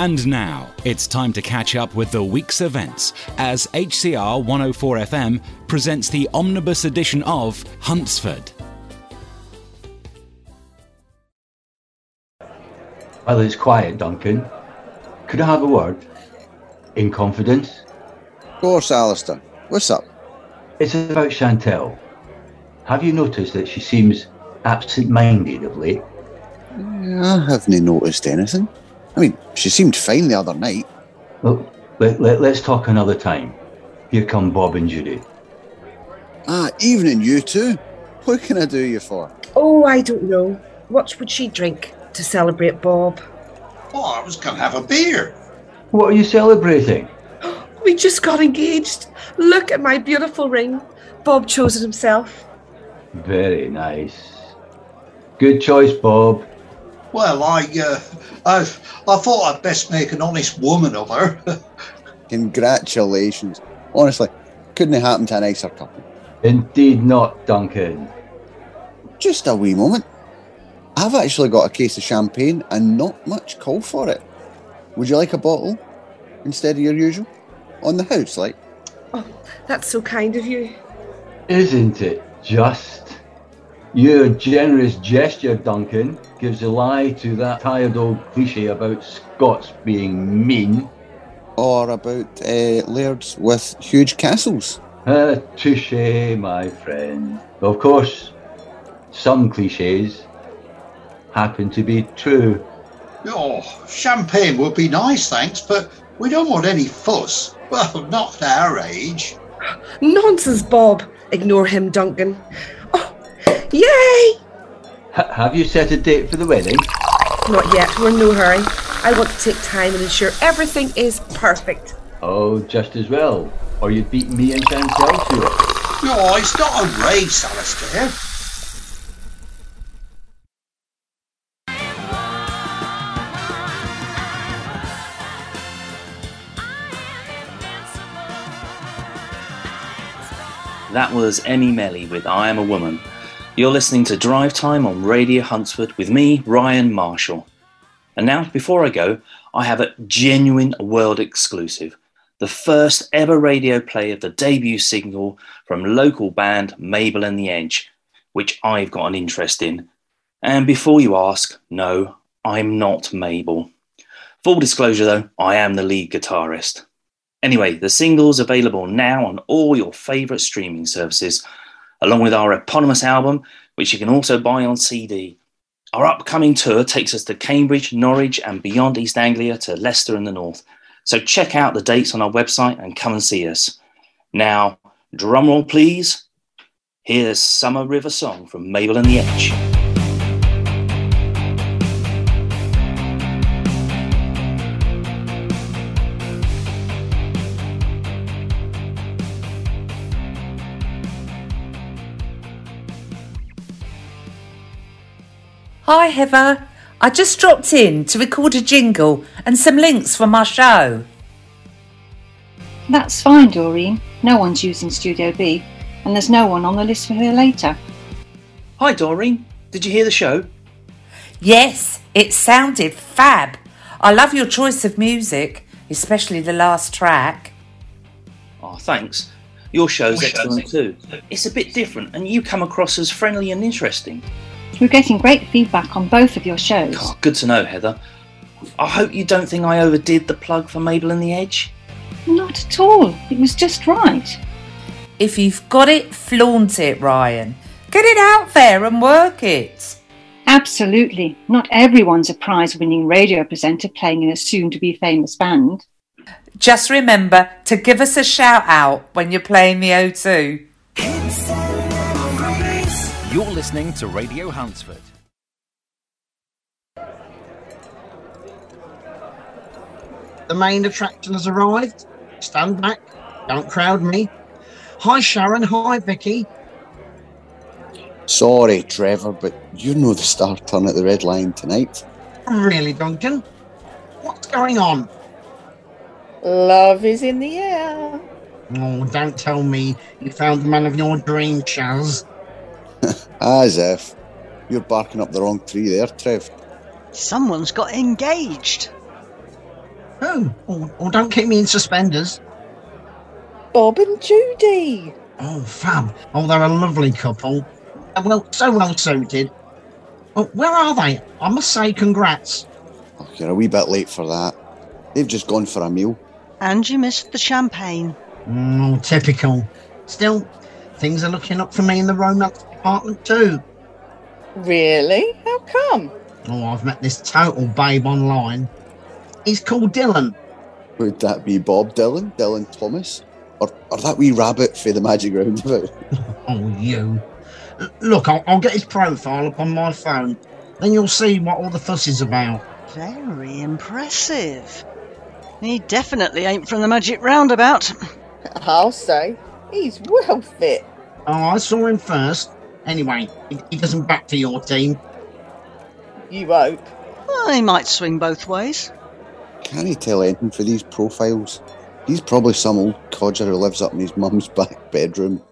And now it's time to catch up with the week's events as HCR 104 FM presents the omnibus edition of Huntsford. Well, it's quiet, Duncan, could I have a word? In confidence? Of course, Alistair. What's up? It's about Chantel. Have you noticed that she seems absent minded of late? I haven't noticed anything. I mean, she seemed fine the other night. Well, let, let, let's talk another time. Here come Bob and Judy. Ah, evening, you two. What can I do you for? Oh, I don't know. What would she drink to celebrate Bob? Oh, I was going to have a beer. What are you celebrating? We just got engaged. Look at my beautiful ring. Bob chose it himself. Very nice. Good choice, Bob. Well, I, uh, I, I thought I'd best make an honest woman of her. Congratulations. Honestly, couldn't have happened to a nicer couple. Indeed not, Duncan. Just a wee moment. I've actually got a case of champagne and not much call for it. Would you like a bottle instead of your usual? On the house, like? Oh, that's so kind of you. Isn't it just? Your generous gesture, Duncan, gives a lie to that tired old cliche about Scots being mean. Or about uh, lairds with huge castles. Uh, touche, my friend. Of course, some cliches happen to be true. oh, champagne would be nice, thanks, but we don't want any fuss. Well, not at our age. Nonsense, Bob. Ignore him, Duncan. Oh, yay! H- have you set a date for the wedding? Not yet. We're in no hurry. I want to take time and ensure everything is perfect. Oh, just as well. Or you'd beat me and Chantel to it. No, it's not a race, Alistair. That was Emmy Melly with I Am a Woman. You're listening to Drive Time on Radio Huntsford with me, Ryan Marshall. And now, before I go, I have a genuine world exclusive the first ever radio play of the debut single from local band Mabel and the Edge, which I've got an interest in. And before you ask, no, I'm not Mabel. Full disclosure though, I am the lead guitarist. Anyway, the single's available now on all your favourite streaming services, along with our eponymous album, which you can also buy on CD. Our upcoming tour takes us to Cambridge, Norwich, and beyond East Anglia to Leicester in the north. So check out the dates on our website and come and see us. Now, drumroll please. Here's Summer River Song from Mabel and the Edge. Hi, Heather. I just dropped in to record a jingle and some links from our show. That's fine, Doreen. No one's using Studio B, and there's no one on the list for her later. Hi, Doreen. Did you hear the show? Yes, it sounded fab. I love your choice of music, especially the last track. Oh, thanks. Your show's excellent too. It's a bit different, and you come across as friendly and interesting. We're getting great feedback on both of your shows. Oh, good to know, Heather. I hope you don't think I overdid the plug for Mabel and the Edge. Not at all. It was just right. If you've got it, flaunt it, Ryan. Get it out there and work it. Absolutely. Not everyone's a prize winning radio presenter playing in a soon to be famous band. Just remember to give us a shout out when you're playing the O2. You're listening to Radio Huntsford. The main attraction has arrived. Stand back. Don't crowd me. Hi, Sharon. Hi, Vicky. Sorry, Trevor, but you know the star turn at the Red Lion tonight. Really, Duncan? What's going on? Love is in the air. Oh, don't tell me you found the man of your dreams, Chaz. As if. You're barking up the wrong tree there, Trev. Someone's got engaged. Who? Oh, oh, don't keep me in suspenders. Bob and Judy. Oh, fab. Oh, they're a lovely couple. Uh, Well, so well suited. Oh, where are they? I must say, congrats. Oh, you're a wee bit late for that. They've just gone for a meal. And you missed the champagne. Mm, typical. Still, things are looking up for me in the romance department too. Really? How come? Oh, I've met this total babe online. He's called Dylan. Would that be Bob Dylan, Dylan Thomas, or, or that wee rabbit for the Magic Roundabout? Oh, you. Look, I'll, I'll get his profile up on my phone. Then you'll see what all the fuss is about. Very impressive. He definitely ain't from the Magic Roundabout. I'll say. He's well fit. Oh, I saw him first. Anyway, he, he doesn't back to your team. You hope. Well, he might swing both ways. Can't he tell anything for these profiles? He's probably some old codger who lives up in his mum's back bedroom.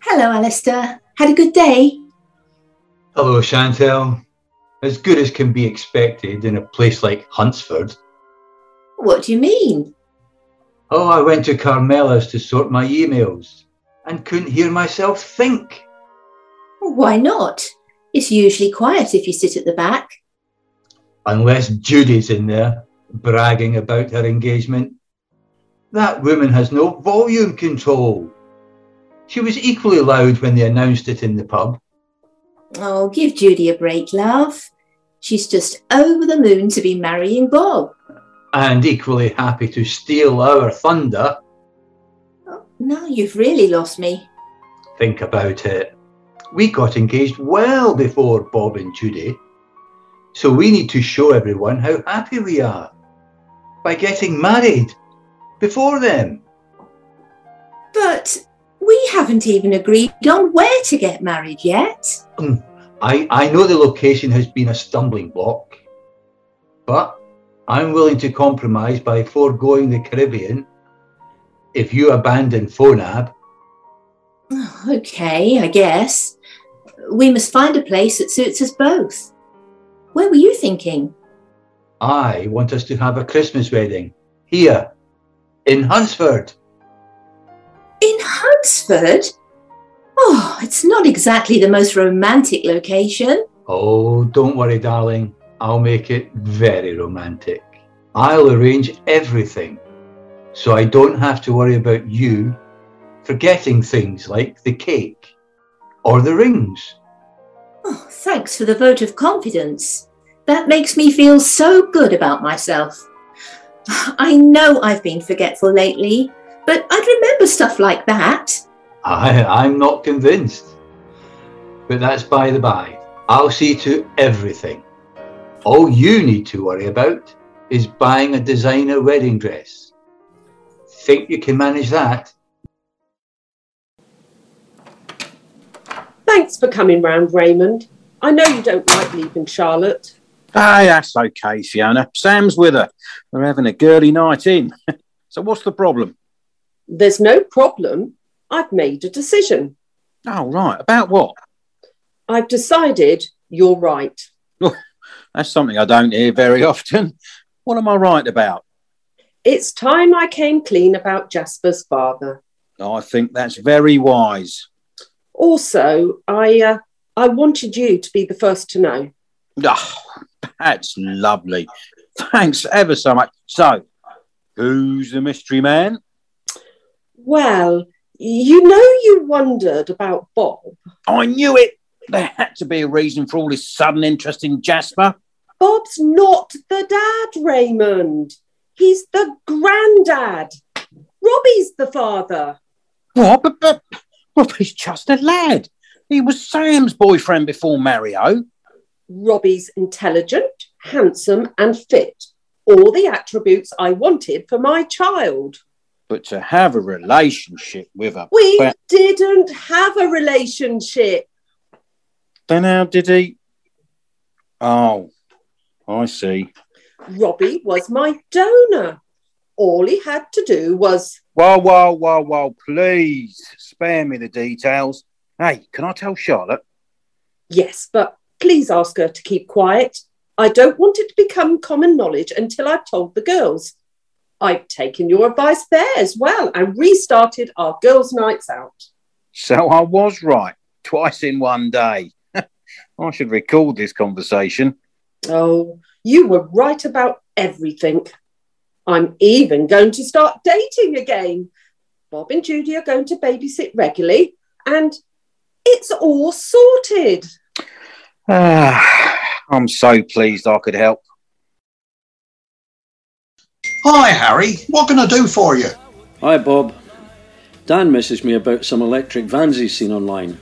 Hello, Alistair. Had a good day? Hello, Chantel. As good as can be expected in a place like Huntsford. What do you mean? Oh, I went to Carmela's to sort my emails and couldn't hear myself think. Why not? It's usually quiet if you sit at the back. Unless Judy's in there bragging about her engagement. That woman has no volume control. She was equally loud when they announced it in the pub. Oh, give Judy a break, love. She's just over the moon to be marrying Bob. And equally happy to steal our thunder. Now you've really lost me. Think about it. We got engaged well before Bob and Judy. So we need to show everyone how happy we are by getting married before them. But we haven't even agreed on where to get married yet. Mm, I, I know the location has been a stumbling block, but I'm willing to compromise by foregoing the Caribbean if you abandon Phonab. Okay, I guess. We must find a place that suits us both. Where were you thinking? I want us to have a Christmas wedding here in Hunsford. In Hunsford? Oh, it's not exactly the most romantic location. Oh, don't worry, darling. I'll make it very romantic. I'll arrange everything so I don't have to worry about you forgetting things like the cake or the rings. Oh, thanks for the vote of confidence. That makes me feel so good about myself. I know I've been forgetful lately, but I'd remember stuff like that. I, I'm not convinced. But that's by the by. I'll see to everything. All you need to worry about is buying a designer wedding dress. Think you can manage that? Thanks for coming round, Raymond. I know you don't like leaving Charlotte. Ah, that's okay, Fiona. Sam's with her. We're having a girly night in. so what's the problem? There's no problem. I've made a decision. Oh, right. About what? I've decided you're right. Oh, that's something I don't hear very often. What am I right about? It's time I came clean about Jasper's father. I think that's very wise. Also, I uh, I wanted you to be the first to know. Oh, that's lovely. Thanks ever so much. So, who's the mystery man? Well, you know you wondered about Bob. I knew it. There had to be a reason for all this sudden interest in Jasper. Bob's not the dad, Raymond. He's the granddad. Robbie's the father. What? But, but, just a lad. He was Sam's boyfriend before Mario. Robbie's intelligent, handsome, and fit. All the attributes I wanted for my child. But to have a relationship with a. We ba- didn't have a relationship. Then how did he? Oh, I see. Robbie was my donor. All he had to do was. Whoa, whoa, whoa, whoa! Please spare me the details. Hey, can I tell Charlotte? Yes, but please ask her to keep quiet. I don't want it to become common knowledge until I've told the girls. I've taken your advice there as well and restarted our girls' nights out. So I was right, twice in one day. I should record this conversation. Oh, you were right about everything. I'm even going to start dating again. Bob and Judy are going to babysit regularly, and it's all sorted. Ah, I'm so pleased I could help. Hi, Harry. What can I do for you? Hi, Bob. Dan messaged me about some electric vans he's seen online.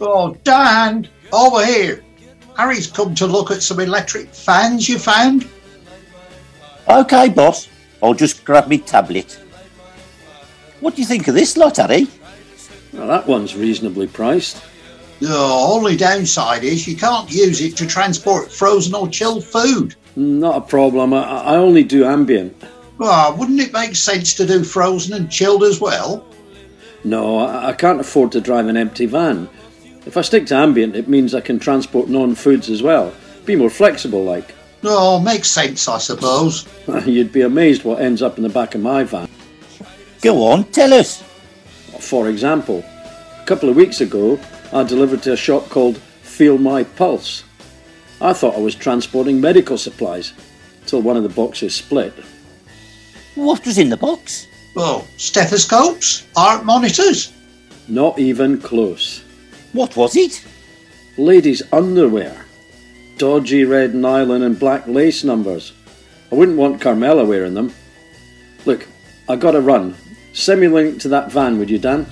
Oh, Dan, over here. Harry's come to look at some electric fans you found. Okay, boss. I'll just grab me tablet. What do you think of this lot, Harry? Well, that one's reasonably priced. The only downside is you can't use it to transport frozen or chilled food. Mm, not a problem. I, I only do ambient. Well, wouldn't it make sense to do frozen and chilled as well? No, I, I can't afford to drive an empty van. If I stick to ambient, it means I can transport non foods as well. Be more flexible, like. Oh, makes sense, I suppose. You'd be amazed what ends up in the back of my van. Go on, tell us. For example, a couple of weeks ago, I delivered to a shop called Feel My Pulse. I thought I was transporting medical supplies till one of the boxes split. What was in the box? Well, stethoscopes, heart monitors. Not even close. What was it? Ladies' underwear. Dodgy red nylon and black lace numbers. I wouldn't want Carmela wearing them. Look, I gotta run. Send me a link to that van, would you, Dan?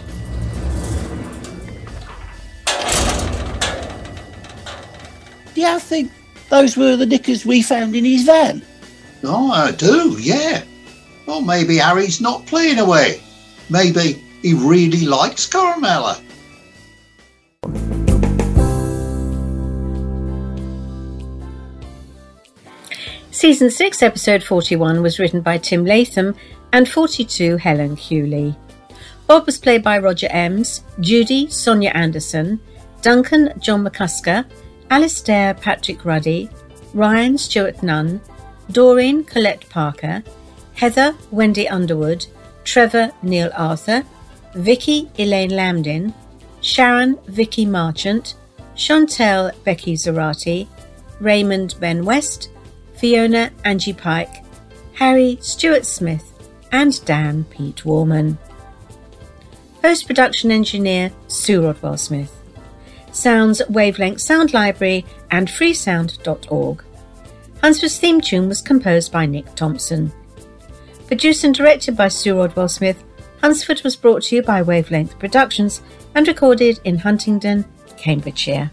Do you think those were the knickers we found in his van? Oh, I do, yeah. Well, maybe Harry's not playing away. Maybe he really likes Carmela. Season 6, episode 41 was written by Tim Latham and 42 Helen Hewley. Bob was played by Roger Ems, Judy Sonia Anderson, Duncan John McCusker, Alistair Patrick Ruddy, Ryan Stuart Nunn, Doreen Colette Parker, Heather Wendy Underwood, Trevor Neil Arthur, Vicky Elaine Lambdin, Sharon Vicky Marchant, Chantel Becky Zarati, Raymond Ben West, Fiona Angie Pike, Harry Stuart Smith, and Dan Pete Warman. Post production engineer Sue Rodwell Smith. Sounds Wavelength Sound Library and freesound.org. Hunsford's theme tune was composed by Nick Thompson. Produced and directed by Sue Rodwell Smith, Hunsford was brought to you by Wavelength Productions and recorded in Huntingdon, Cambridgeshire.